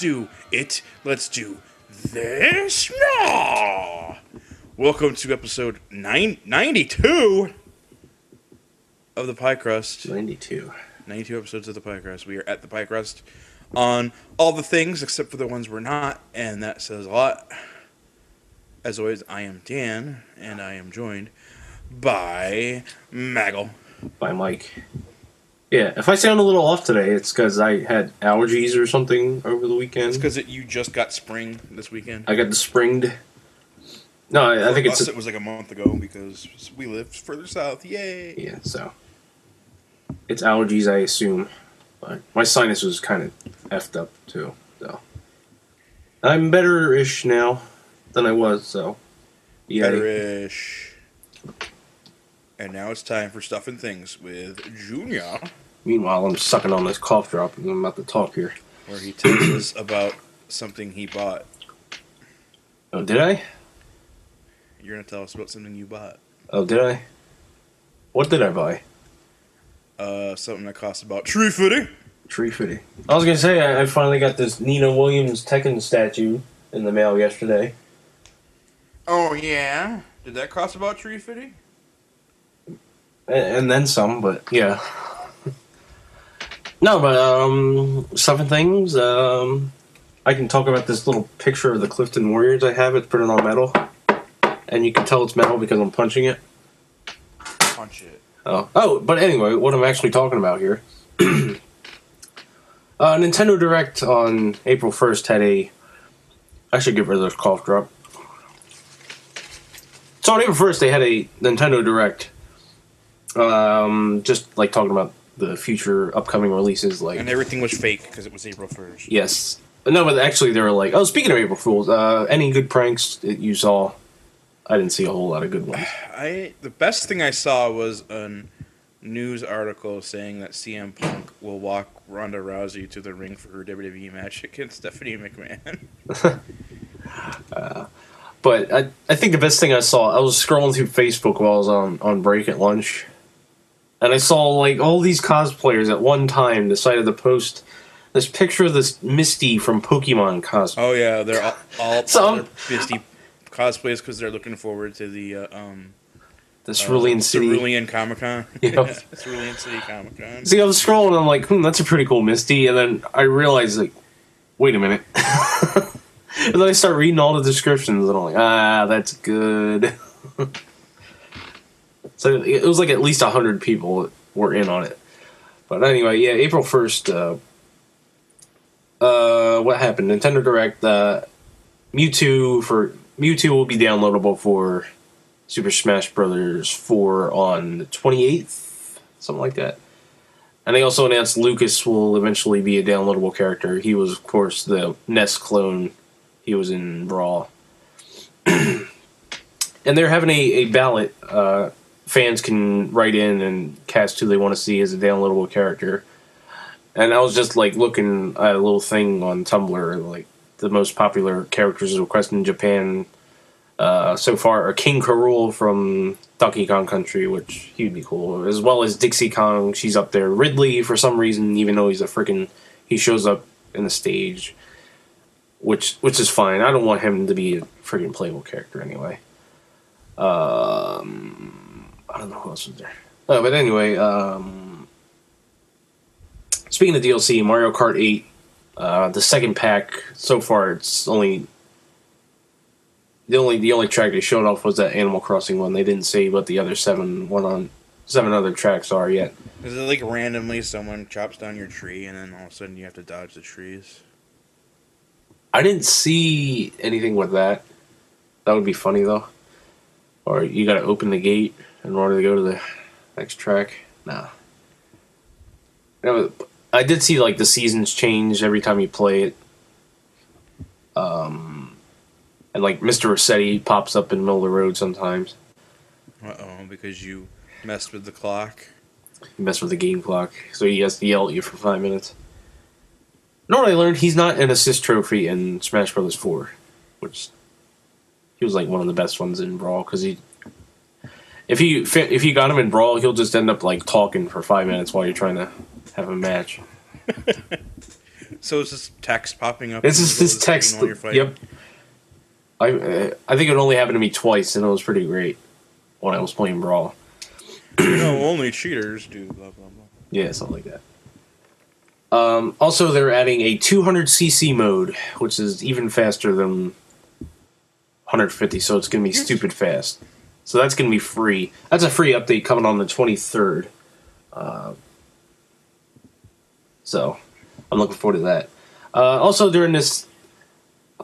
do it. Let's do this. Welcome to episode nine, 92 of the Pie Crust. 92. 92 episodes of the Pie Crust. We are at the Pie Crust on all the things except for the ones we're not, and that says a lot. As always, I am Dan, and I am joined by Maggle. By Mike. Yeah, if I sound a little off today, it's because I had allergies or something over the weekend. It's because you just got spring this weekend. I got the springed. No, I, I think it's. us, it was like a month ago because we live further south. Yay! yeah, so. It's allergies, I assume. But my sinus was kind of effed up, too. So. I'm better ish now than I was, so. Yeah. Betterish. And now it's time for stuff and things with Junior, Meanwhile, I'm sucking on this cough drop and I'm about to talk here. where he tells us about something he bought. Oh, did I? You're gonna tell us about something you bought. Oh, did I? What did I buy? Uh, something that costs about tree footy. Tree footy. I was gonna say I, I finally got this Nina Williams Tekken statue in the mail yesterday. Oh yeah. Did that cost about tree footy? And, then some, but yeah. no, but um, seven things. Um, I can talk about this little picture of the Clifton Warriors I have. It's printed on metal, and you can tell it's metal because I'm punching it. Punch it. Oh, oh, but anyway, what I'm actually talking about here. uh, Nintendo Direct on April 1st had a. I should get rid of this cough drop. So on April 1st, they had a Nintendo Direct. Um, just like talking about the future upcoming releases, like And everything was fake because it was April first. yes, no, but actually they were like, oh, speaking of April Fools, uh, any good pranks that you saw? I didn't see a whole lot of good ones. I the best thing I saw was a news article saying that CM Punk will walk Ronda Rousey to the ring for her WWE match against Stephanie McMahon. But I, I think the best thing I saw, I was scrolling through Facebook while I was on, on break at lunch, and I saw like all these cosplayers at one time decided to post this picture of this Misty from Pokemon cosplay. Oh yeah, they're all, all, their Misty cosplays because they're looking forward to the uh, um the Cerulean uh, City. Cerulean Comic Con. Yeah. Cerulean City Comic Con. See, I was scrolling, and I'm like, hmm, that's a pretty cool Misty, and then I realized like, wait a minute. and then I start reading all the descriptions, and I'm like, ah, that's good. So it was like at least hundred people were in on it. But anyway, yeah, April first. Uh, uh, what happened? Nintendo Direct. Uh, Mewtwo for Mewtwo will be downloadable for Super Smash Brothers four on the twenty eighth, something like that. And they also announced Lucas will eventually be a downloadable character. He was, of course, the Ness clone. He was in Brawl. and they're having a, a ballot. Uh, fans can write in and cast who they want to see as a downloadable character. And I was just like looking at a little thing on Tumblr, like the most popular characters requested in Japan uh, so far are King K. Rool from Donkey Kong Country, which he'd be cool, as well as Dixie Kong. She's up there. Ridley, for some reason, even though he's a freaking, he shows up in the stage, which which is fine. I don't want him to be a freaking playable character anyway. Um, I don't know who else was there. Uh, but anyway, um, speaking of DLC, Mario Kart 8, uh, the second pack so far, it's only the only the only track they showed off was that Animal Crossing one. They didn't say what the other seven one on seven other tracks are yet. Is it like randomly someone chops down your tree and then all of a sudden you have to dodge the trees? I didn't see anything with that. That would be funny though. Or you got to open the gate in order to go to the next track. Nah. No, I did see like the seasons change every time you play it. Um, and like Mr. Resetti pops up in the middle of the road sometimes. Uh oh, because you messed with the clock. You mess with the game clock, so he has to yell at you for five minutes. You know what I learned? He's not an assist trophy in Smash Brothers Four, which he was like one of the best ones in Brawl because he, if you if you got him in Brawl, he'll just end up like talking for five minutes while you're trying to have a match. So it's just text popping up. It's just this of the screen text. Yep. I uh, I think it only happened to me twice, and it was pretty great when I was playing Brawl. You know, only cheaters do blah blah blah. Yeah, something like that. Um, also, they're adding a 200cc mode, which is even faster than 150, so it's going to be stupid fast. So that's going to be free. That's a free update coming on the 23rd. Uh, so I'm looking forward to that. Uh, also, during this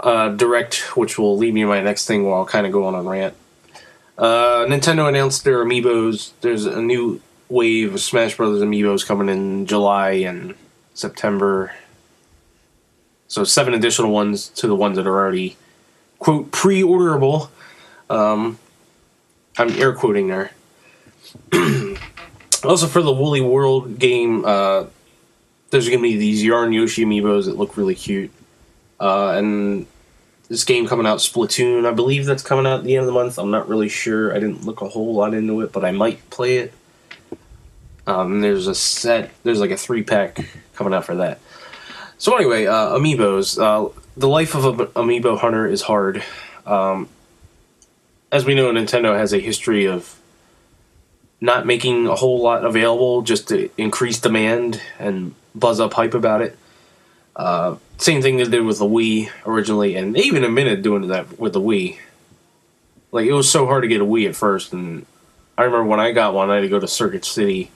uh, direct, which will lead me to my next thing while I'll kind of go on a rant, uh, Nintendo announced their amiibos. There's a new wave of Smash Brothers amiibos coming in July and September. So seven additional ones to the ones that are already quote pre-orderable. Um, I'm air quoting there. also for the Woolly World game, uh, there's going to be these Yarn Yoshi amiibos that look really cute, uh, and this game coming out Splatoon. I believe that's coming out at the end of the month. I'm not really sure. I didn't look a whole lot into it, but I might play it. Um, there's a set. There's like a three pack coming out for that. So anyway, uh, amiibos. Uh, the life of an amiibo hunter is hard. Um, as we know, Nintendo has a history of not making a whole lot available just to increase demand and buzz up hype about it. Uh, same thing they did with the Wii originally, and even admitted doing that with the Wii. Like it was so hard to get a Wii at first, and I remember when I got one, I had to go to Circuit City.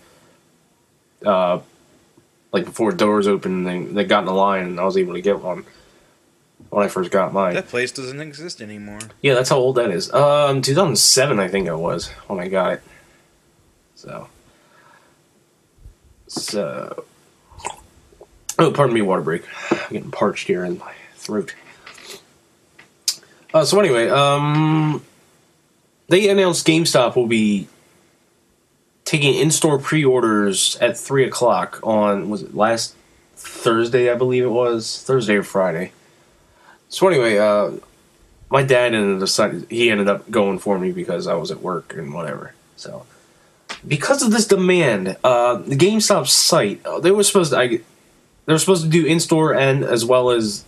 Uh, like before doors opened, they they got in the line, and I was able to get one when I first got mine. That place doesn't exist anymore. Yeah, that's how old that is. Um, 2007, I think it was when I got it. So, so. Oh, pardon me, water break. I'm getting parched here in my throat. Uh, so anyway, um, they announced GameStop will be taking in-store pre-orders at three o'clock on was it last Thursday? I believe it was Thursday or Friday. So anyway, uh, my dad ended up he ended up going for me because I was at work and whatever. So because of this demand, uh, the GameStop site uh, they were supposed to I, they were supposed to do in store and as well as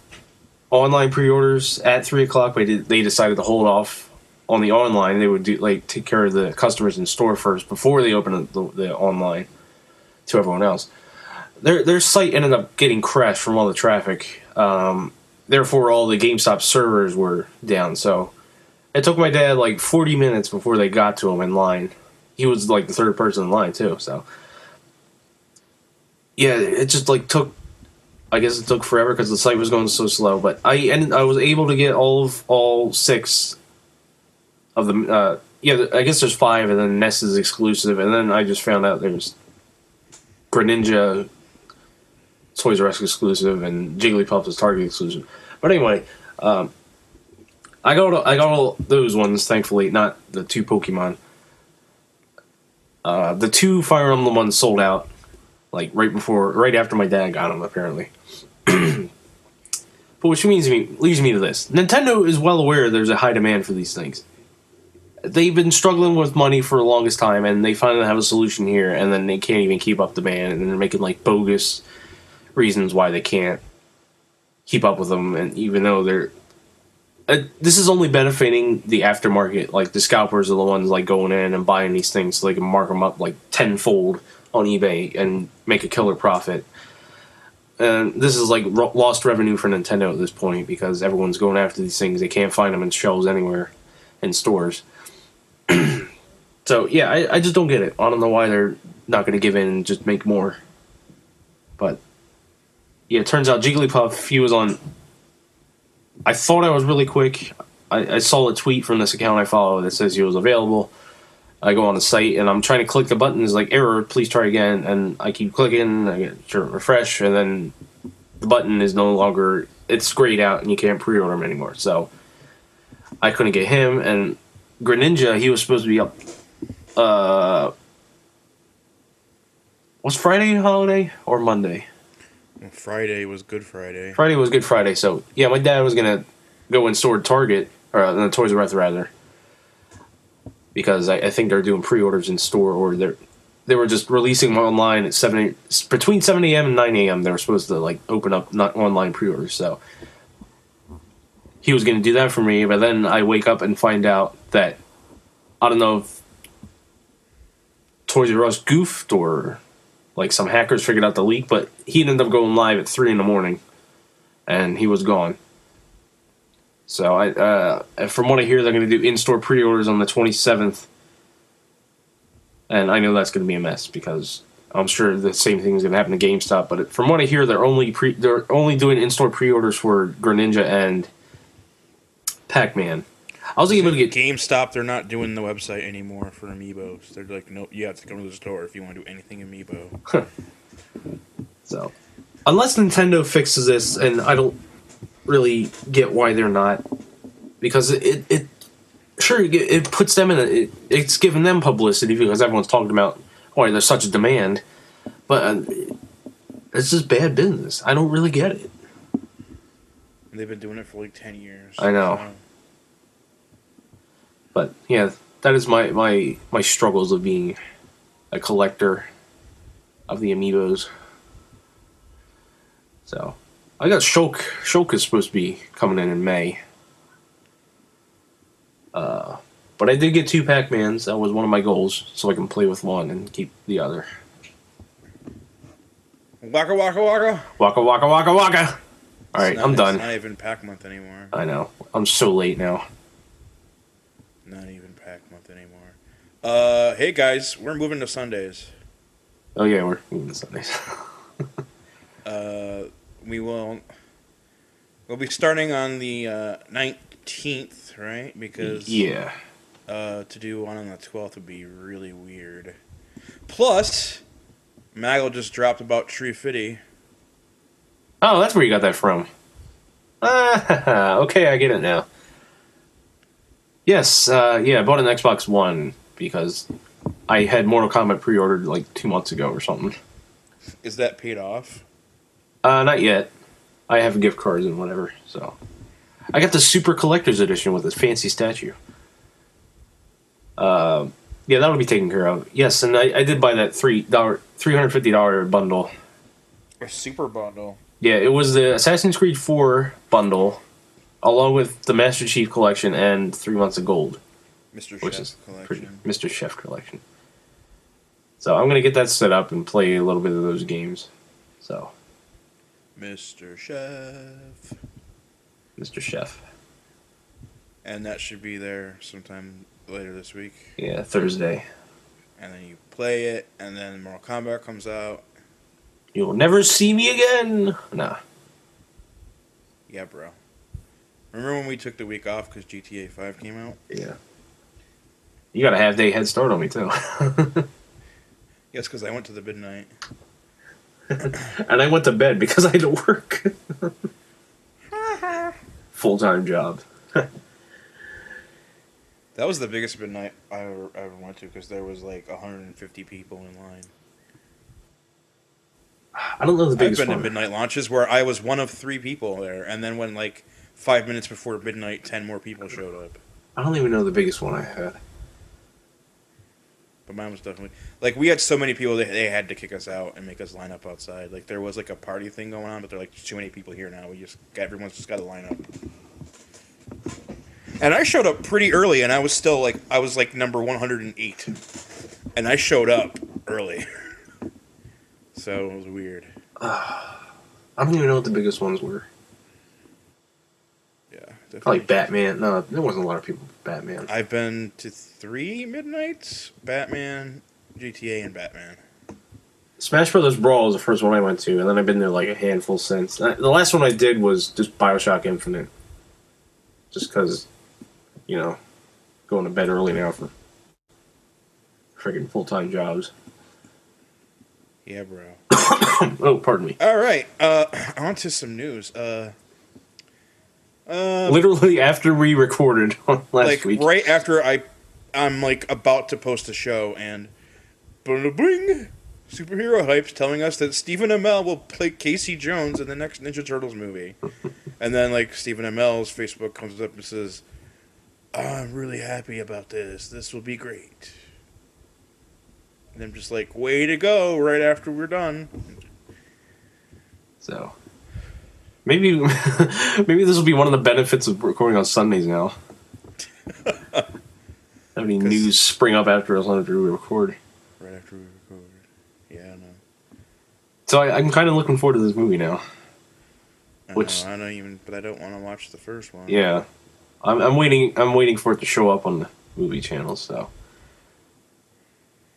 online pre-orders at three o'clock, but they, they decided to hold off on the online. They would do like take care of the customers in store first before they open the, the online to everyone else. Their their site ended up getting crashed from all the traffic. Um, therefore, all the GameStop servers were down. So it took my dad like forty minutes before they got to him in line. He was like the third person in line too. So yeah, it just like took. I guess it took forever because the site was going so slow. But I ended, I was able to get all of all six of them. Uh, yeah, I guess there's five, and then Ness is exclusive, and then I just found out there's Greninja, Toys R Us exclusive, and Jigglypuff is Target exclusive. But anyway, um, I got all, I got all those ones. Thankfully, not the two Pokemon. Uh, the two Fire Emblem ones sold out, like right before, right after my dad got them. Apparently. But which means me leads me to this: Nintendo is well aware there's a high demand for these things. They've been struggling with money for the longest time, and they finally have a solution here, and then they can't even keep up the demand, and they're making like bogus reasons why they can't keep up with them, and even though they're uh, this is only benefiting the aftermarket. Like the scalpers are the ones like going in and buying these things so they can mark them up like tenfold on eBay and make a killer profit. And this is like ro- lost revenue for Nintendo at this point because everyone's going after these things. They can't find them in shelves anywhere in stores. so yeah, I, I just don't get it. I don't know why they're not going to give in and just make more. But yeah, it turns out Jigglypuff he was on I thought I was really quick. I, I saw a tweet from this account I follow that says he was available. I go on the site and I'm trying to click the button. It's like error. Please try again. And I keep clicking. I get to refresh, and then the button is no longer. It's grayed out, and you can't pre-order them anymore. So I couldn't get him. And Greninja, he was supposed to be up. Uh, was Friday holiday or Monday? Friday was Good Friday. Friday was Good Friday, so yeah, my dad was gonna go in store Target or uh, Toys R Us rather, because I, I think they're doing pre-orders in store or they're they were just releasing online at seven between seven a.m. and nine a.m. They were supposed to like open up not online pre-orders. So he was to do that for me, but then I wake up and find out that I don't know if Toys R Us goofed or like some hackers figured out the leak, but he ended up going live at three in the morning, and he was gone. So I, uh, from what I hear, they're going to do in-store pre-orders on the twenty seventh, and I know that's going to be a mess because I'm sure the same thing is going to happen to GameStop. But from what I hear, they're only pre they're only doing in-store pre-orders for Greninja and Pac-Man. I was even able to get GameStop. They're not doing the website anymore for amiibos. They're like, nope, you have to come to the store if you want to do anything amiibo. so, unless Nintendo fixes this, and I don't really get why they're not, because it it sure it puts them in a, it, it's giving them publicity because everyone's talking about why there's such a demand, but uh, it's just bad business. I don't really get it. And they've been doing it for like ten years. I know. So. But yeah, that is my my my struggles of being a collector of the amiibos. So I got Shulk. Shulk is supposed to be coming in in May. Uh, but I did get two Pac Mans. That was one of my goals, so I can play with one and keep the other. Waka waka waka. Waka waka waka waka. All right, I'm done. It's not even Pack Month anymore. I know. I'm so late now. Not even Pack Month anymore. Uh, hey guys, we're moving to Sundays. Oh yeah, we're moving to Sundays. uh, we will. We'll be starting on the nineteenth, uh, right? Because yeah, uh, to do one on the twelfth would be really weird. Plus, Maggle just dropped about Tree Fitty. Oh, that's where you got that from. Ah, okay, I get it now. Yes, uh, yeah, I bought an Xbox One because I had Mortal Kombat pre-ordered like two months ago or something. Is that paid off? Uh, not yet. I have gift cards and whatever, so I got the Super Collector's Edition with this fancy statue. Uh, yeah, that'll be taken care of. Yes, and I, I did buy that three dollar, three hundred fifty dollar bundle. A super bundle. Yeah, it was the Assassin's Creed 4 bundle, along with the Master Chief Collection and Three Months of Gold. Mr. Which Chef is collection. Mr. Chef Collection. So I'm gonna get that set up and play a little bit of those games. So. Mr. Chef. Mr. Chef. And that should be there sometime later this week. Yeah, Thursday. And then you play it, and then Mortal Kombat comes out, You'll never see me again. Nah. Yeah, bro. Remember when we took the week off because GTA 5 came out? Yeah. You got a half day head start on me, too. yes, because I went to the midnight. and I went to bed because I had to work. Full time job. that was the biggest midnight I ever, ever went to because there was like 150 people in line. I don't know the biggest I've been one. to midnight launches where I was one of three people there, and then when like five minutes before midnight, ten more people showed up. I don't even know the biggest one I had. But mine was definitely like we had so many people that they had to kick us out and make us line up outside. Like there was like a party thing going on, but they're like too many people here now. We just everyone's just got to line up. And I showed up pretty early, and I was still like I was like number one hundred and eight, and I showed up early. So it was weird. Uh, I don't even know what the biggest ones were. Yeah. Like Batman. No, there wasn't a lot of people. Batman. I've been to three midnights: Batman, GTA, and Batman. Smash Brothers Brawl was the first one I went to, and then I've been there like a handful since. The last one I did was just Bioshock Infinite, just because, you know, going to bed early now for freaking full time jobs. Yeah, bro. oh, pardon me. All right. Uh, on to some news. Uh, uh, Literally after we recorded last like, week. right after I, I'm like about to post a show, and bling, superhero hypes telling us that Stephen Amell will play Casey Jones in the next Ninja Turtles movie, and then like Stephen Amell's Facebook comes up and says, "I'm really happy about this. This will be great." And I'm just like, way to go! Right after we're done. So maybe maybe this will be one of the benefits of recording on Sundays now. Have any 'Cause- news spring up after us after we record. Right after we record. Yeah, I know. So I, I'm kind of looking forward to this movie now. I Which- know, I don't even, but I don't want to watch the first one. Yeah, I'm, I'm waiting. I'm waiting for it to show up on the movie channel. So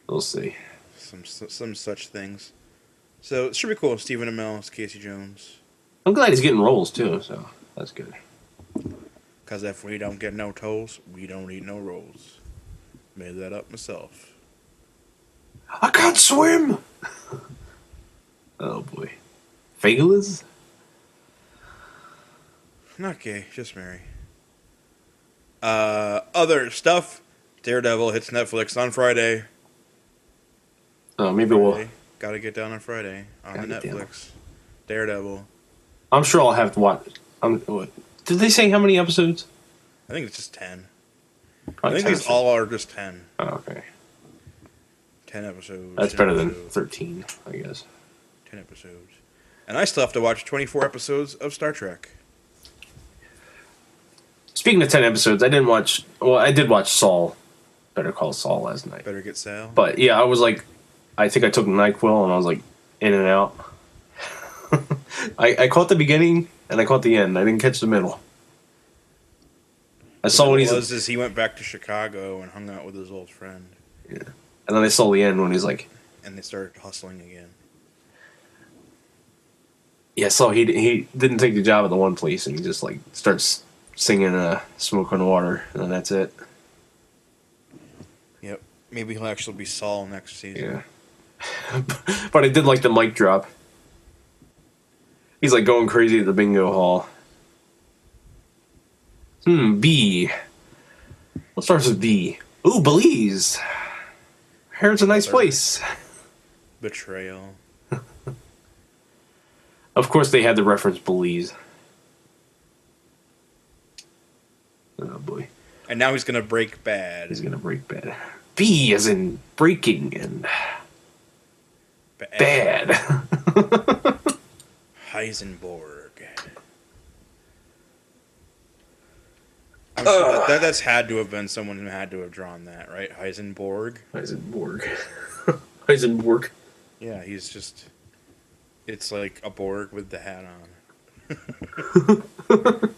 we'll see. Some some such things. So it should be cool. Stephen Amell as Casey Jones. I'm glad he's getting rolls too. So that's good. Cause if we don't get no tolls, we don't eat no rolls. Made that up myself. I can't swim. oh boy, Fageless. Not gay, just Mary. Uh, other stuff. Daredevil hits Netflix on Friday. Oh, maybe we'll. Gotta get down on Friday on the Gotta down. Netflix. Daredevil. I'm sure I'll have to watch. Um. Did they say how many episodes? I think it's just ten. I think 10 these all are just ten. Oh, okay, Ten episodes. that's 10 better than thirteen, I guess. ten episodes. And I still have to watch twenty-four episodes of Star Trek. Speaking of ten episodes, I didn't watch. Well, I did watch Saul. Better Call Saul last night. Better get Sal. But yeah, I was like, I think I took Nyquil and I was like in and out. I, I caught the beginning and I caught the end. I didn't catch the middle. I saw what when he's was is he went back to Chicago and hung out with his old friend, Yeah, and then I saw the end when he's like, and they started hustling again. yeah, so he he didn't take the job at the one place and he just like starts singing uh, "Smoke on Water" and then that's it. Yep. Maybe he'll actually be Saul next season. Yeah. but I did like the mic drop. He's like going crazy at the bingo hall. Hmm, B. What starts with B? Ooh, Belize. Here's a nice place. Betrayal. Of course, they had the reference Belize. Oh boy, And now he's gonna break bad. he's gonna break bad. B as in breaking and bad. Heisenberg. I'm sure that, that, that's had to have been someone who had to have drawn that, right? Heisenberg. Heisenberg. Heisenberg. Yeah, he's just. It's like a Borg with the hat on.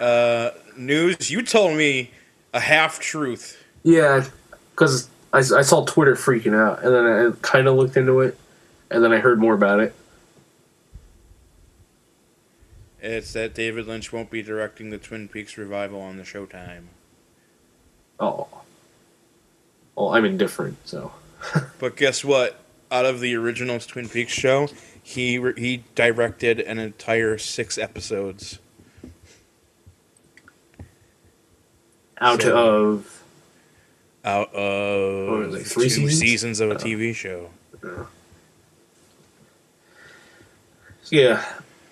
uh, news. You told me a half truth. Yeah, because I, I saw Twitter freaking out, and then I kind of looked into it, and then I heard more about it. It's that David Lynch won't be directing the Twin Peaks revival on the Showtime. Oh. Well, I'm indifferent, so. But guess what? Out of the original Twin Peaks show, he re- he directed an entire six episodes. Out So- of. out of What was it, three two seasons? of a Oh. TV show. Yeah.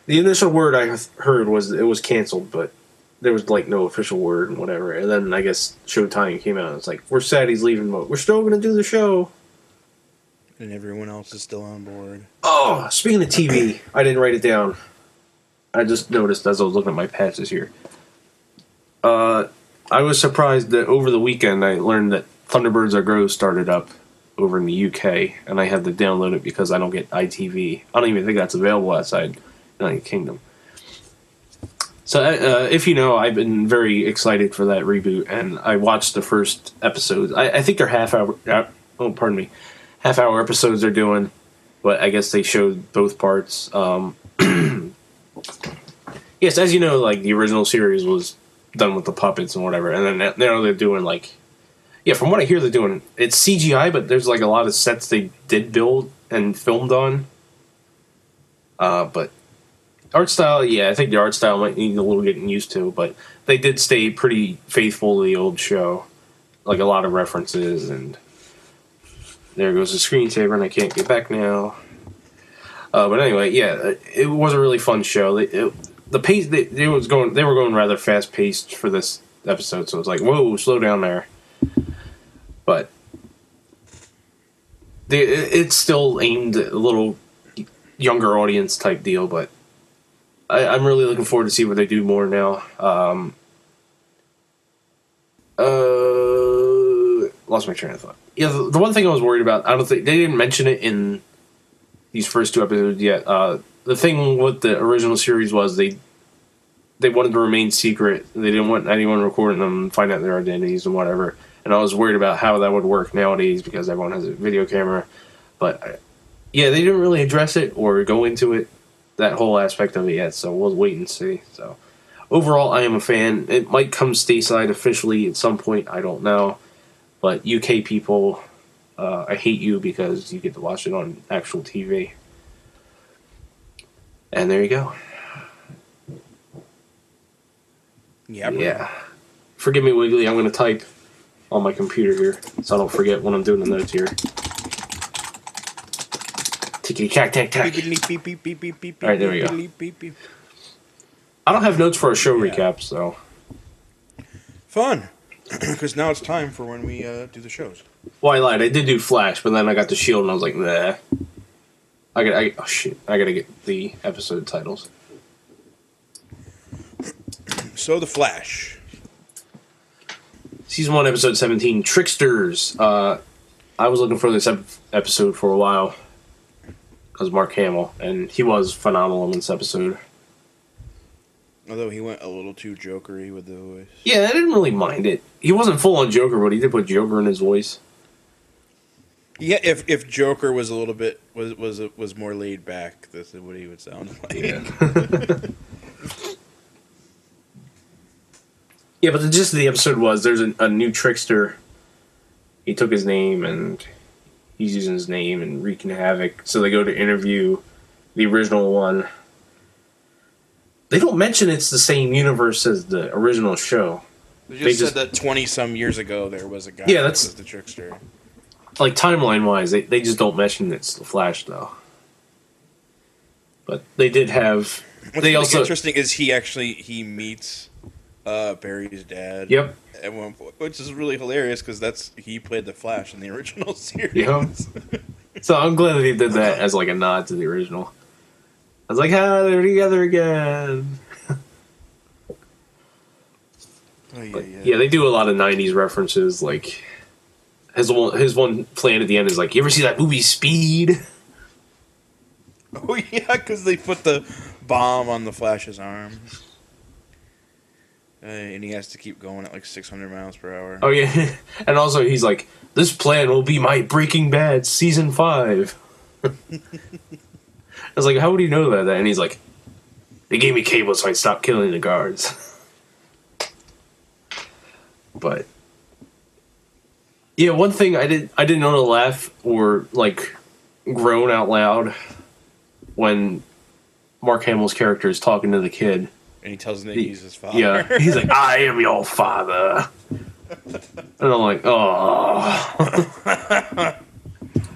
The initial word I heard was it was canceled, but there was like no official word and whatever. And then I guess Showtime came out and it's like, we're sad he's leaving, but we're still going to do the show. And everyone else is still on board. Oh, speaking of TV, I didn't write it down. I just noticed as I was looking at my patches here. Uh, I was surprised that over the weekend I learned that Thunderbirds Are Go started up over in the UK, and I had to download it because I don't get ITV. I don't even think that's available outside United Kingdom. So, uh, if you know, I've been very excited for that reboot, and I watched the first episodes. I, I think they're half hour. Uh, oh, pardon me, half hour episodes they're doing, but I guess they showed both parts. Um, yes, as you know, like the original series was done with the puppets and whatever, and then now they're doing like, yeah, from what I hear, they're doing it's CGI, but there's like a lot of sets they did build and filmed on. Uh, but art style, yeah, I think the art style might need a little getting used to, but they did stay pretty faithful to the old show, like a lot of references and. There goes the screensaver, and I can't get back now. Uh, but anyway, yeah, it was a really fun show. It, it, the pace they, they was going, they were going rather fast paced for this episode, so it's like, whoa, slow down there. But they, it's still aimed a little younger audience type deal, but I, I'm really looking forward to see what they do more now. Um, uh, lost my train of thought. Yeah, the, the one thing I was worried about, I don't think they didn't mention it in these first two episodes yet. Uh, the thing with the original series was they they wanted to remain secret. They didn't want anyone recording them, find out their identities and whatever. And I was worried about how that would work nowadays because everyone has a video camera. But yeah, they didn't really address it or go into it that whole aspect of it yet. So we'll wait and see. So overall, I am a fan. It might come stateside officially at some point. I don't know. But UK people, uh, I hate you because you get to watch it on actual TV. And there you go. Yeah. Yeah. Forgive me, Wiggly. I'm going to type on my computer here so I don't forget when I'm doing the notes here. Tickety tack tack tack. All right, there we go. I don't have notes for a show Yeah. recap, so. Fun. Because now it's time for when we uh, do the shows. Well, I lied. I did do Flash, but then I got the Shield and I was like, nah. I got. I, oh shit! I gotta get the episode titles. So, The Flash. Season one, episode seventeen, Tricksters. Uh, I was looking for this ep- episode for a while because Mark Hamill, and he was phenomenal in this episode. Although he went a little too jokery with the voice. Yeah, I didn't really mind it. He wasn't full on Joker, but he did put Joker in his voice. Yeah, if if Joker was a little bit was was was more laid back, this is what he would sound like. Yeah, but the gist of the episode was there's a, a new trickster. He took his name and he's using his name and wreaking havoc. So they go to interview the original one. They don't mention it's the same universe as the original show. They just They said that twenty some years ago there was a guy. Yeah, that that's- was the trickster. Like timeline wise, they, they just don't mention it's the Flash though. But they did have. What's they also. interesting is he actually he meets uh, Barry's dad. Yep. At one point, which is really hilarious because that's he played the Flash in the original series. Yeah. So I'm glad that they did that as like a nod to the original. I was like, ah, they're together again. Oh, yeah, yeah. yeah, they do a lot of '90s references. Like his one, his one plan at the end is like, "You ever see that movie Speed?" Oh yeah, because they put the bomb on the Flash's arm, uh, and he has to keep going at like 600 miles per hour. Oh yeah, and also he's like, "This plan will be my Breaking Bad season 5. I was like, "How would he know that?" And he's like, "They gave me cable so I'd stop killing the guards." but yeah, one thing I didn't I didn't know to laugh or like groan out loud when Mark Hamill's character is talking to the kid. And he tells him that he's his father. Yeah, he's like, "I am your father," and I'm like, "Oh."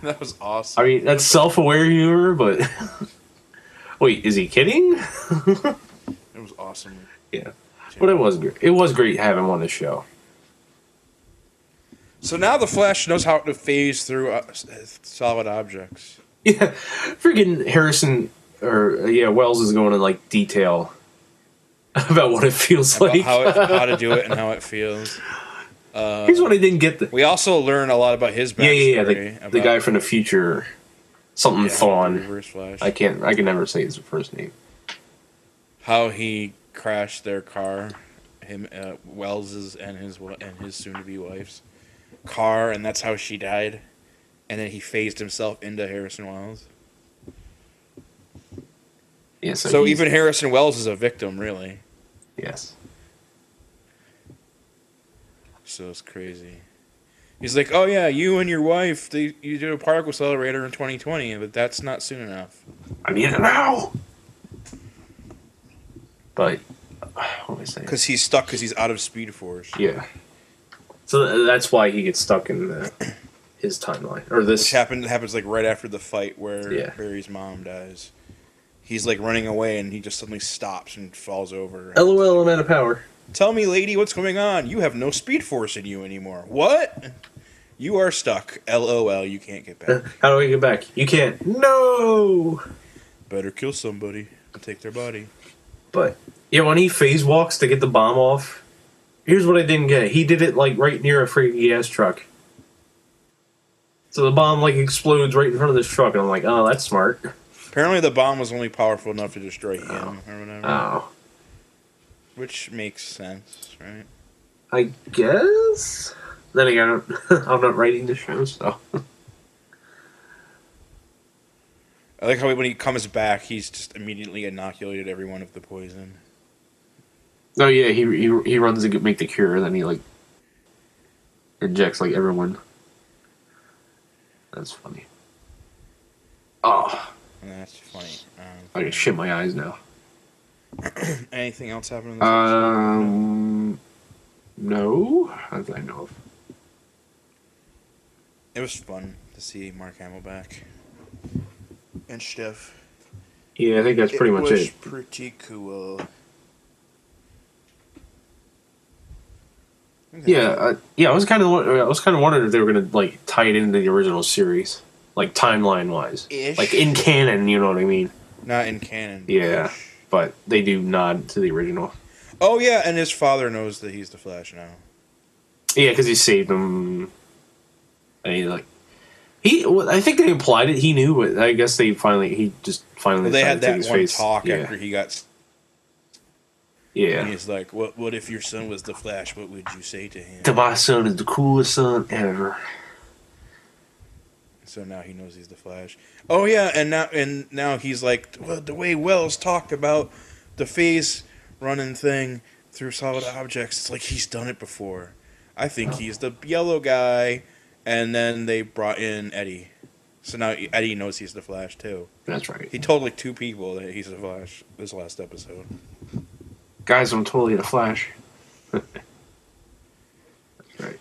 that was awesome. I mean, that's self-aware humor, but wait, is he kidding? It was awesome. Yeah, but it was great. It was great having him on the show. So now the Flash knows how to phase through uh, solid objects. Yeah, freaking Harrison or uh, yeah, Wells is going in like detail about what it feels About like. how, it, how to do it and how it feels. Uh, Here's what I didn't get. The, we also learn a lot about his yeah, backstory. yeah, yeah. The, the guy from the future, something yeah, Thawne. Flash. I can't. I can never say his first name. how he crashed their car, him uh, Wells's and his and his soon-to-be wife's car, and that's how she died. And then he phased himself into Harrison Wells. Yeah, so, So, even Harrison Wells is a victim, really. yes, So it's crazy. He's like, "Oh yeah, you and your wife, they, you did a particle accelerator in 2020, but that's not soon enough." I need it now. But what am I saying? Because he's stuck because he's out of Speed Force. Yeah. So that's why he gets stuck in the, his timeline or Which this. happened happens like right after the fight where Yeah. Barry's mom dies. He's like running away and he just suddenly stops and falls over. LOL, I'm out of power. Tell me, lady, what's going on? You have no Speed Force in you anymore. What? You are stuck. LOL. You can't get back. How do we get back? You can't. No. Better kill somebody and take their body. But yeah, when he phase walks to get the bomb off, here's what I didn't get. He did it like right near a freaking gas truck. So the bomb like explodes right in front of this truck, and I'm like, oh, that's smart. Apparently, the bomb was only powerful enough to destroy him or oh. whatever, Oh, which makes sense, right? I guess. Then again, I'm not writing the show, so I like how when he comes back, he's just immediately inoculated everyone of the poison. oh yeah, he he he runs to make the cure, and then he like injects like everyone. That's funny. Oh, that's funny. I Um, can shit my eyes now. anything else happen in this? Um, no, as I know of. It was fun to see Mark Hamill back. And Steph. Yeah, I think that's pretty much was it. pretty cool. Yeah, uh, yeah. I was kind of, I was kind of wondering if they were gonna like tie it into the original series, like timeline wise, Ish. like in canon. You know what I mean? Not in canon. Yeah. But they do nod to the original. Oh yeah, and his father knows that he's the Flash now. Yeah, because he saved him, and he like he. well, I think they implied it. He knew, but I guess they finally he just finally Well, they had that one face. talk yeah. after he got. yeah. And he's like, "What? What if your son was the Flash? What would you say to him?" To my son is the coolest son ever. So now he knows he's the Flash. Oh yeah, and now and now he's like, well, the way Wells talked about the phase running thing through solid objects, it's like he's done it before. I think he's the yellow guy, and then they brought in Eddie. So now Eddie knows he's the Flash too. That's right. He told like two people that he's the Flash this last episode. Guys, I'm totally the Flash. That's right.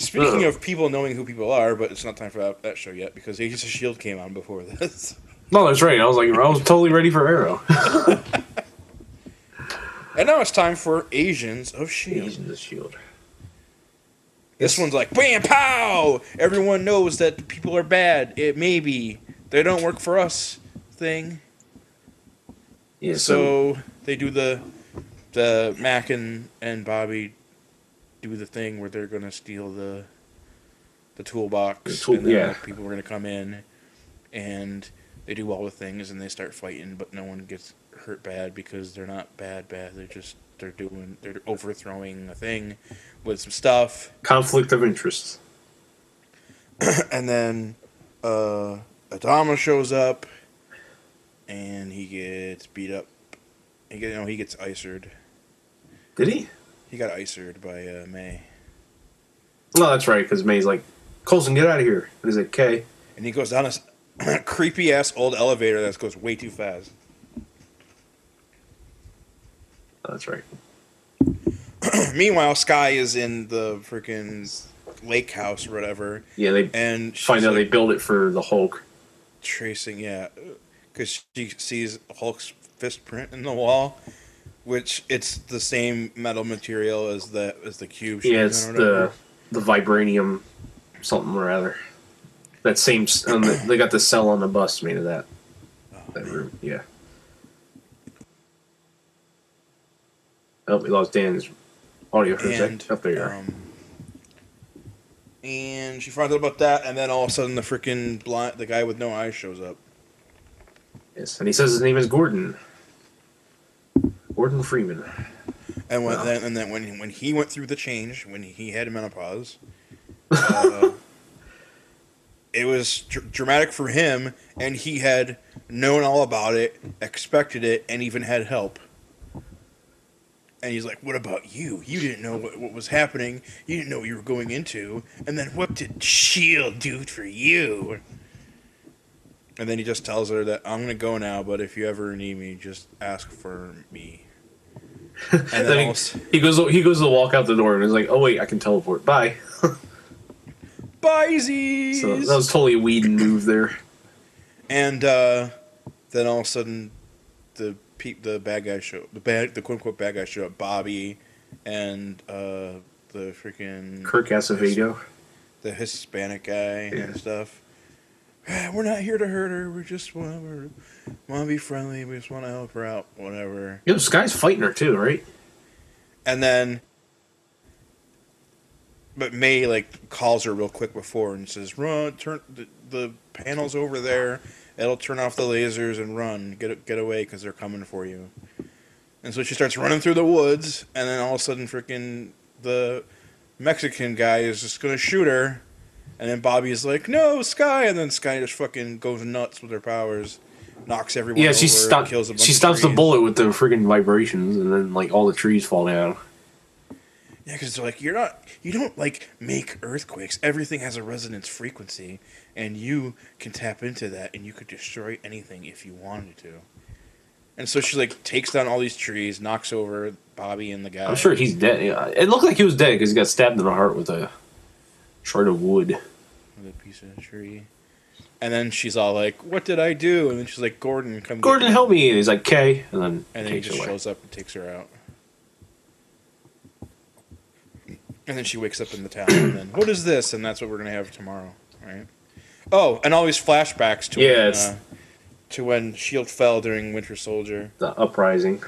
Speaking Ugh. of people knowing who people are, but it's not time for that, that show yet because Agents of Shield came on before this. No, that's right. I was like, I was totally ready for Arrow. And now it's time for Asians of Shield. Agents of Shield. This one's like bam pow. Everyone knows that people are bad. It may be they don't work for us thing. Yeah. So, So they do the the Mack and, and Bobbi do the thing where they're gonna steal the the toolbox. The tool- and then yeah. people are gonna come in and they do all the things and they start fighting, but no one gets hurt bad because they're not bad bad. They're just they're doing they're overthrowing a thing with some stuff. conflict of interest. and then uh, Adama shows up, and he gets beat up. He get, you know, he gets icered. Did he? He got icered by uh, May, No, that's right. Because May's like, Coulson, get out of here. And he's like, okay. and he goes down this creepy ass old elevator that goes way too fast. That's right. Meanwhile, Skye is in the freaking lake house or whatever, Yeah, they and find out they like, build it for the Hulk. tracing, yeah, because she sees Hulk's fist print in the wall. Which it's the same metal material as the as the cube. Yeah, it's in or whatever. the the vibranium something or other. That same. the, they got the cell on the bus made of that. Oh, That man. room. Yeah. Oh, we lost Dan's audio for a and. Up there. you are. um, and she finds out about that, and then all of a sudden the freaking blind, the guy with no eyes shows up. yes, and he says his name is Gordon. Gordon Freeman. And when Wow. then and then when when he went through the change, when he had menopause, uh, it was dr- dramatic for him, and he had known all about it, expected it, and even had help. And he's like, "What about you? You didn't know what, what was happening. You didn't know what you were going into. And then what did Shield do for you?" And then he just tells her that I'm gonna go now, but if you ever need me, just ask for me. And then, Then also, he, he goes. He goes to walk out the door and is like, "Oh wait, I can teleport. Bye." Bye-sies! So that was totally a Whedon move there. And uh, then all of a sudden, the pe- the bad guys show the bad the quote unquote bad guys show up. Bobbi and uh, the freaking Kirk Acevedo. the Hispanic guy Yeah. and stuff. "Ah, We're not here to hurt her. We just want to want to be friendly. We just want to help her out, whatever. Yo, this guy's fighting her too, right? And then, but May like calls her real quick before and says, "Run, turn the, the panels over there. It'll turn off the lasers and run. Get get away because they're coming for you." And so she starts running through the woods, and then all of a sudden, freaking the Mexican guy is just gonna shoot her. And then Bobbi's like, "No, Skye!" And then Skye just fucking goes nuts with her powers, knocks everyone. Yeah, she stops. Kills a bunch She stops the bullet with the freaking vibrations, and then like all the trees fall down. Yeah, because they're like, you're not, you don't like make earthquakes. Everything has a resonance frequency, and you can tap into that, and you could destroy anything if you wanted to. And so she like takes down all these trees, knocks over Bobbi and the guy. I'm sure he's dead. Yeah, it looked like he was dead because he got stabbed in the heart with a shard of wood. with a piece of tree. And then she's all like, "What did I do?" And then she's like, "Gordon, come." Gordon, me." help me! And he's like, "Okay," and then And then he just away. shows up and takes her out. And then she wakes up in the town, and then what is this? And that's what we're gonna have tomorrow, right? Oh, and all these flashbacks to Yeah, when, uh, to when Shield fell during Winter Soldier. the uprising.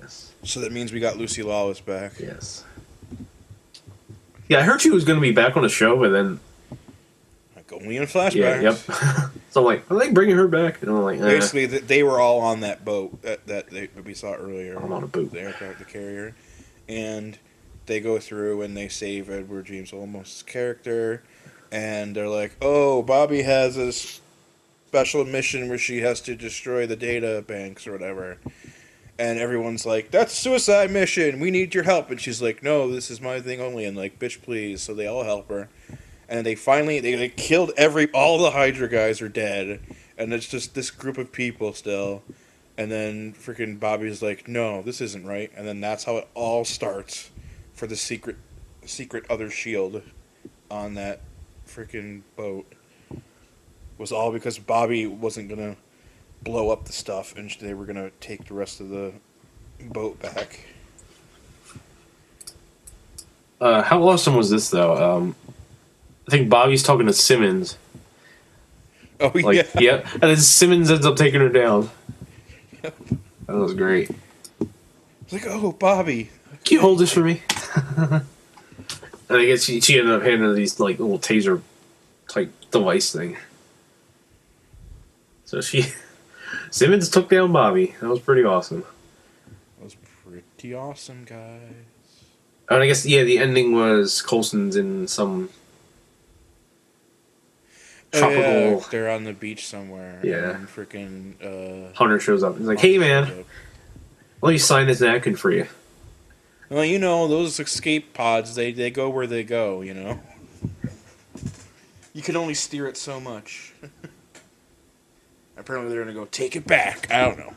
Yes, So that means we got Lucy Lawless back. yes. Yeah, I heard she was going to be back on the show, but then Like only in flashbacks. yeah, yep. so I'm like, are they bringing her back? And I'm like, eh, Basically, th- they were all on that boat that that, they, that we saw earlier. I'm on a boat. the aircraft, the carrier, and they go through and they save Edward James Olmos' character, and they're like, "Oh, Bobbi has this special mission where she has to destroy the data banks or whatever." And everyone's like, "That's suicide mission. We need your help." And she's like, "No, this is my thing only." And like, "Bitch, please." So they all help her, and they finally they, they killed every all the Hydra guys are dead, and it's just this group of people still. And then freaking Bobbi's like, "No, this isn't right." And then that's how it all starts for the secret, secret other shield on that freaking boat. Was all because Bobbi wasn't gonna blow up the stuff, and they were gonna take the rest of the boat back. uh, how awesome was this though? Um, I think Bobbi's talking to Simmons. Oh Like, yeah, yep. And then Simmons ends up taking her down. Yep. That was great. it's like, oh Bobbi, Can you hold this for me? and I guess she, she ended up handing her these like little taser type device thing. So she Simmons took down Bobbi. That was pretty awesome. that was pretty awesome, guys. And I guess yeah, the ending was Coulson's in some tropical Yeah, they're on the beach somewhere. Yeah. and freaking. Uh, hunter shows up. He's like, "Hey man, let me sign this napkin for you." Well, you know, those escape pods, they, they go where they go, you know? You can only steer it so much. Apparently, they're going to go, take it back. I don't know.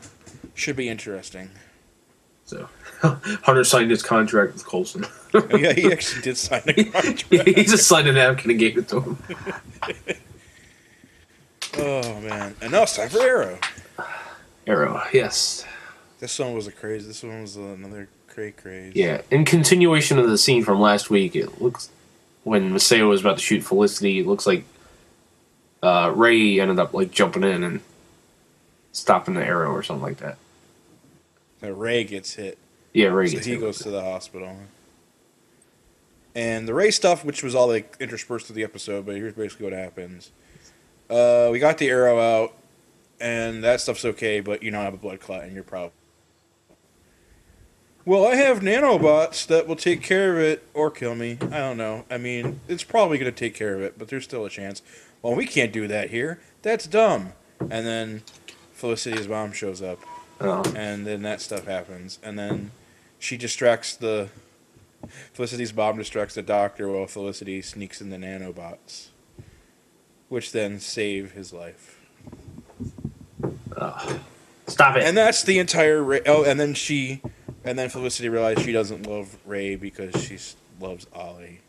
Should be interesting. So Hunter signed his contract with Coulson. Oh, yeah, he actually did sign a contract. he just signed a napkin and gave it to him. Oh, man. And now it's time for Arrow. Arrow, yes. This one was a crazy. This one was another cray craze. Yeah, in continuation of the scene from last week, it looks when Maseo was about to shoot Felicity, it looks like uh, Ray ended up like jumping in and stopping the arrow or something like that. The Ray gets hit. Yeah, Ray So gets he hit goes to the hospital. And the Ray stuff, which was all like interspersed through the episode, but here's basically what happens. Uh, we got the arrow out, and that stuff's okay, but you don't have a blood clot and you're probably. Well, I have nanobots that will take care of it or kill me. I don't know. I mean, it's probably going to take care of it, but there's still a chance. Well, we can't do that here. That's dumb. And then Felicity's mom shows up. Oh, and then that stuff happens, and then she distracts the Felicity's mom distracts the doctor while Felicity sneaks in the nanobots, which then save his life. oh. Stop it! And that's the entire. Ray- oh, and then she, and then Felicity realizes she doesn't love Ray because she loves Ollie.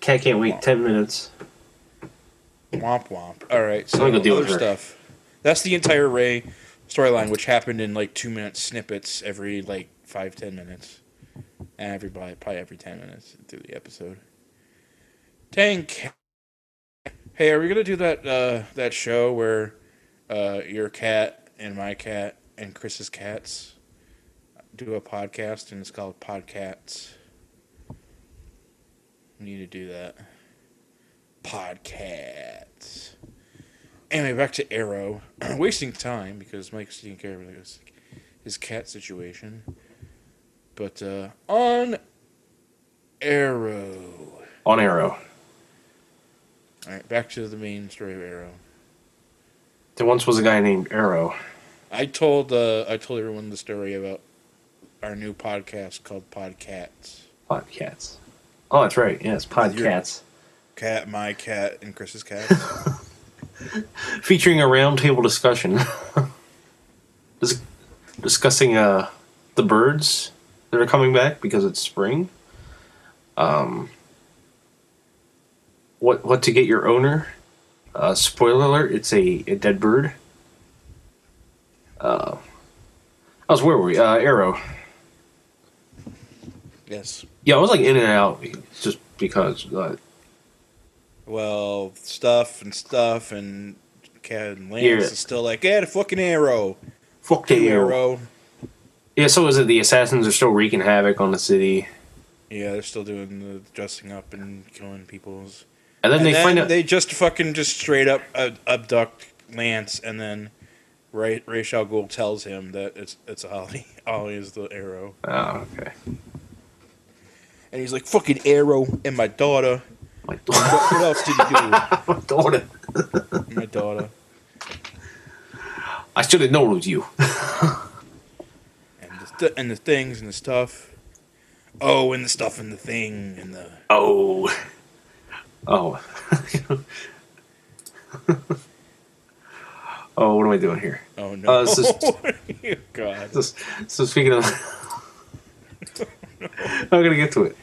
Cat can't wait ten minutes. Womp womp. All right, so I'm gonna deal other stuff. That's the entire Ray storyline, which happened in like two minute snippets every like five ten minutes. and Every probably, every ten minutes through the episode. Tank. Hey, are we gonna do that uh, that show where uh, your cat and my cat and Chris's cats do a podcast and it's called Podcats? We need to do that. Podcats. Anyway, back to Arrow. Wasting time because Mike's taking care of his, his cat situation. But uh, on Arrow. On Arrow. All right, back to the main story of Arrow. There once was a guy named Arrow. I told uh, I told everyone the story about our new podcast called Podcats. Podcats. Oh, that's right. Yes, Podcats. Cat, my cat, and Chris's cat. Featuring a roundtable discussion. Dis- discussing uh, the birds that are coming back because it's spring. Um, what what to get your owner? Uh, spoiler alert: it's a, a dead bird. Uh, I was where were we? Uh, Arrow. yes. Yeah, I was like in and out just because. Uh, Well, stuff and stuff, and Cat and Lance Yeah. is still like, yeah, the fucking arrow. fuck the arrow. Arrow. Yeah, so is it the assassins are still wreaking havoc on the city, Yeah, they're still doing the dressing up and killing people's. and then And they then find out. they just fucking just straight up abduct Lance, and then Ra's al Ghul tells him that it's it's Ollie. Ollie is the arrow, oh, okay. and he's like, "Fucking arrow and my daughter. My What, what else did you do? My daughter. my daughter." I should have known it was you. And the st- and the things and the stuff. Oh, and the stuff and the thing and the. Oh. Oh. oh, what am I doing here? Oh no! Uh, this is- God. So, so speaking of, I'm gonna get to it.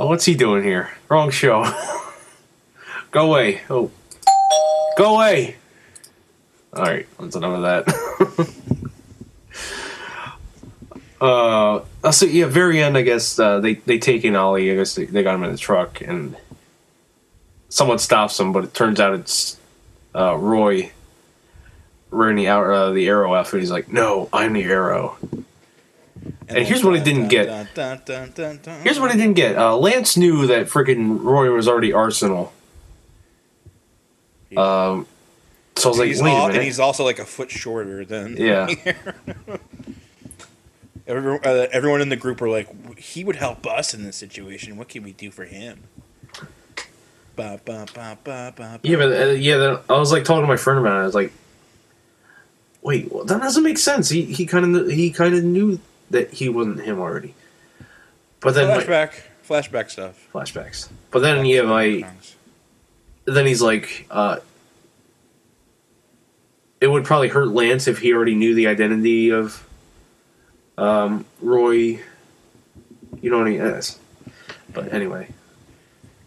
Oh, what's he doing here? Wrong show. Go away. Oh, go away. All right, that's enough of that. uh, uh, so yeah, very end. I guess uh, they they take in Ollie. I guess they, they got him in the truck, and someone stops him, but it turns out it's uh, Roy the out uh, the arrow outfit. He's like, "No, I'm the arrow." And here's what I didn't get. Here's what I didn't get. Uh, Lance knew that freaking Roy was already Arsenal. Um, so I was like, he's wait al- a and he's also like a foot shorter than Yeah. everyone, uh, everyone in the group were like, he would help us in this situation. What can we do for him? Ba, ba, ba. Yeah, but uh, yeah, then I was like talking to my friend about it. I was like, wait, well, that doesn't make sense. He he kind of he kind of knew that he wasn't him already. But then my- flashback, flashback stuff. flashbacks. But then yeah, my then he's like, uh, it would probably hurt Lance if he already knew the identity of um, Roy. You know what he is. But anyway,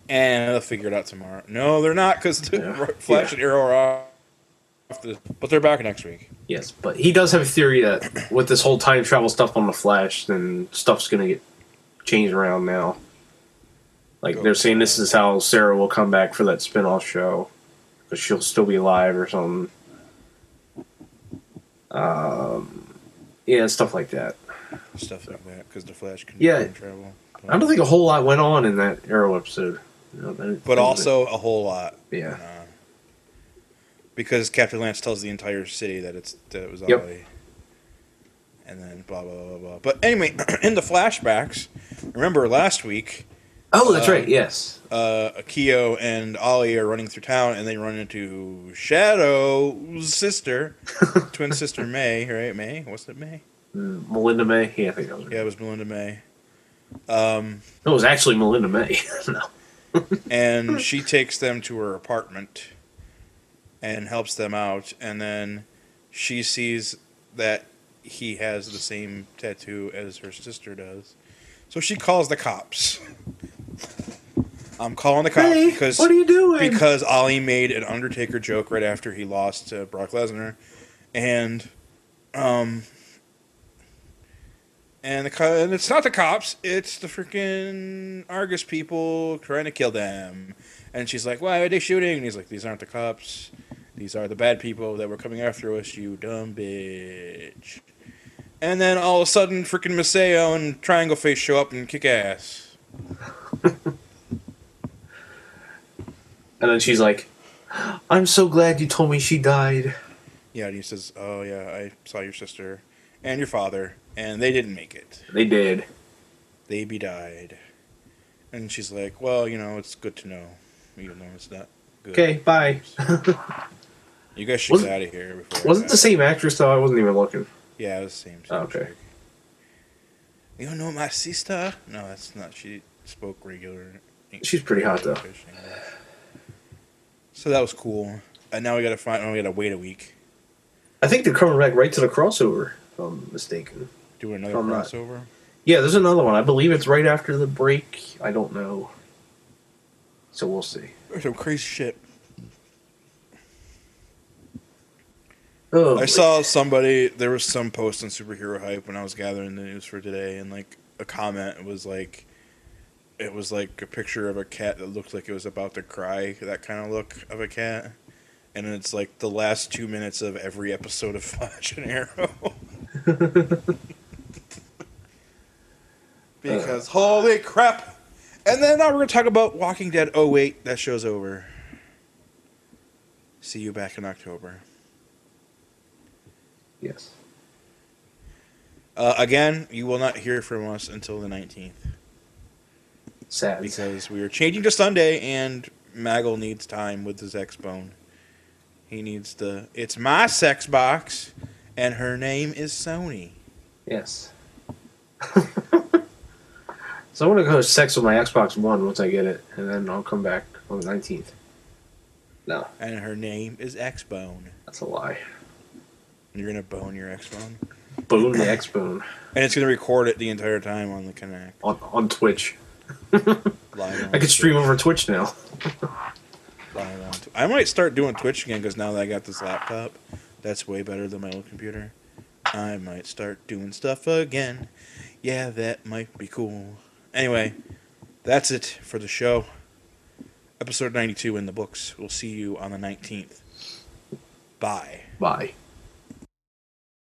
and they'll figure it out tomorrow. No, they're not because Yeah. Flash Yeah. and Arrow are but they're back next week. yes, but he does have a theory that with this whole time travel stuff on the Flash, then stuff's gonna get changed around now. Like they're saying, this is how Sara will come back for that spin-off show, because she'll still be alive or something. Um, yeah, stuff like that. Stuff like that because the Flash can Yeah. time travel. I don't think a whole lot went on in that Arrow episode. You know, that- But also a whole lot. yeah, Uh, because Captain Lance tells the entire city that it's that it was Yep. Ollie. And then blah blah blah blah. But anyway, in the flashbacks, remember last week, Oh, that's Uh, right. Yes. uh, Akio and Ollie are running through town, and they run into Shado's sister, twin sister May. Right, May? What's it, May? Mm, Melinda May. Yeah, I think that was. Yeah, it was Melinda May. Um, it was actually Melinda May. no. and she takes them to her apartment and helps them out and then she sees that he has the same tattoo as her sister does so she calls the cops i'm calling the cops Hey, because what are you doing? because ollie made an undertaker joke right after he lost to brock lesnar and um And the and it's not the cops, it's the freaking Argus people trying to kill them. And she's like, "Why are they shooting?" And he's like, "These aren't the cops. These are the bad people that were coming after us. You dumb bitch." And then all of a sudden, freaking Maseo and Triangle Face show up and kick ass. And then she's like, "I'm so glad you told me she died." Yeah, and he says, "Oh yeah, I saw your sister and your father, and they didn't make it. They did. They be died." And she's like, "Well, you know, it's good to know, even though it's not good." Okay, bye. You guys should Wasn't- get out of here before. Wasn't the same actress though? I wasn't even looking. Yeah, it was the same. Oh, same okay. chick. You don't know my sister? No, that's not. She spoke regular. She's pretty hot, though. So that was cool. And now we gotta find. We gotta wait a week. I think they're coming back right to the crossover. If I'm mistaken. Do another I'm not- crossover. Yeah, there's another one. I believe it's right after the break. I don't know. So we'll see. There's some crazy shit. Oh, I saw somebody. There was some post on superhero hype when I was gathering the news for today, and like a comment was like, it was like a picture of a cat that looked like it was about to cry. That kind of look of a cat, and it's like the last two minutes of every episode of Flash and Arrow. because holy crap! And then now we're gonna talk about Walking Dead. Oh wait, that show's over. See you back in October. Yes. Uh, again, you will not hear from us until the 19th Sad. because we are changing to Sunday and Maggle needs time with his ex bone. He needs the. It's my sex box, and her name is Sony. Yes. so I'm gonna go sex with my Xbox One once I get it, and then I'll come back on the 19th. No, And her name is X Bone. that's a lie. You're gonna bone your ex bone, Bone the X Bone and it's gonna record it the entire time on the Kinect. on on Twitch. Live on I could stream over Twitch now. Live on I might start doing Twitch again because now that I got this laptop, that's way better than my old computer. I might start doing stuff again. Yeah, that might be cool. Anyway, that's it for the show. Episode 92 in the books. We'll see you on the 19th. Bye. Bye.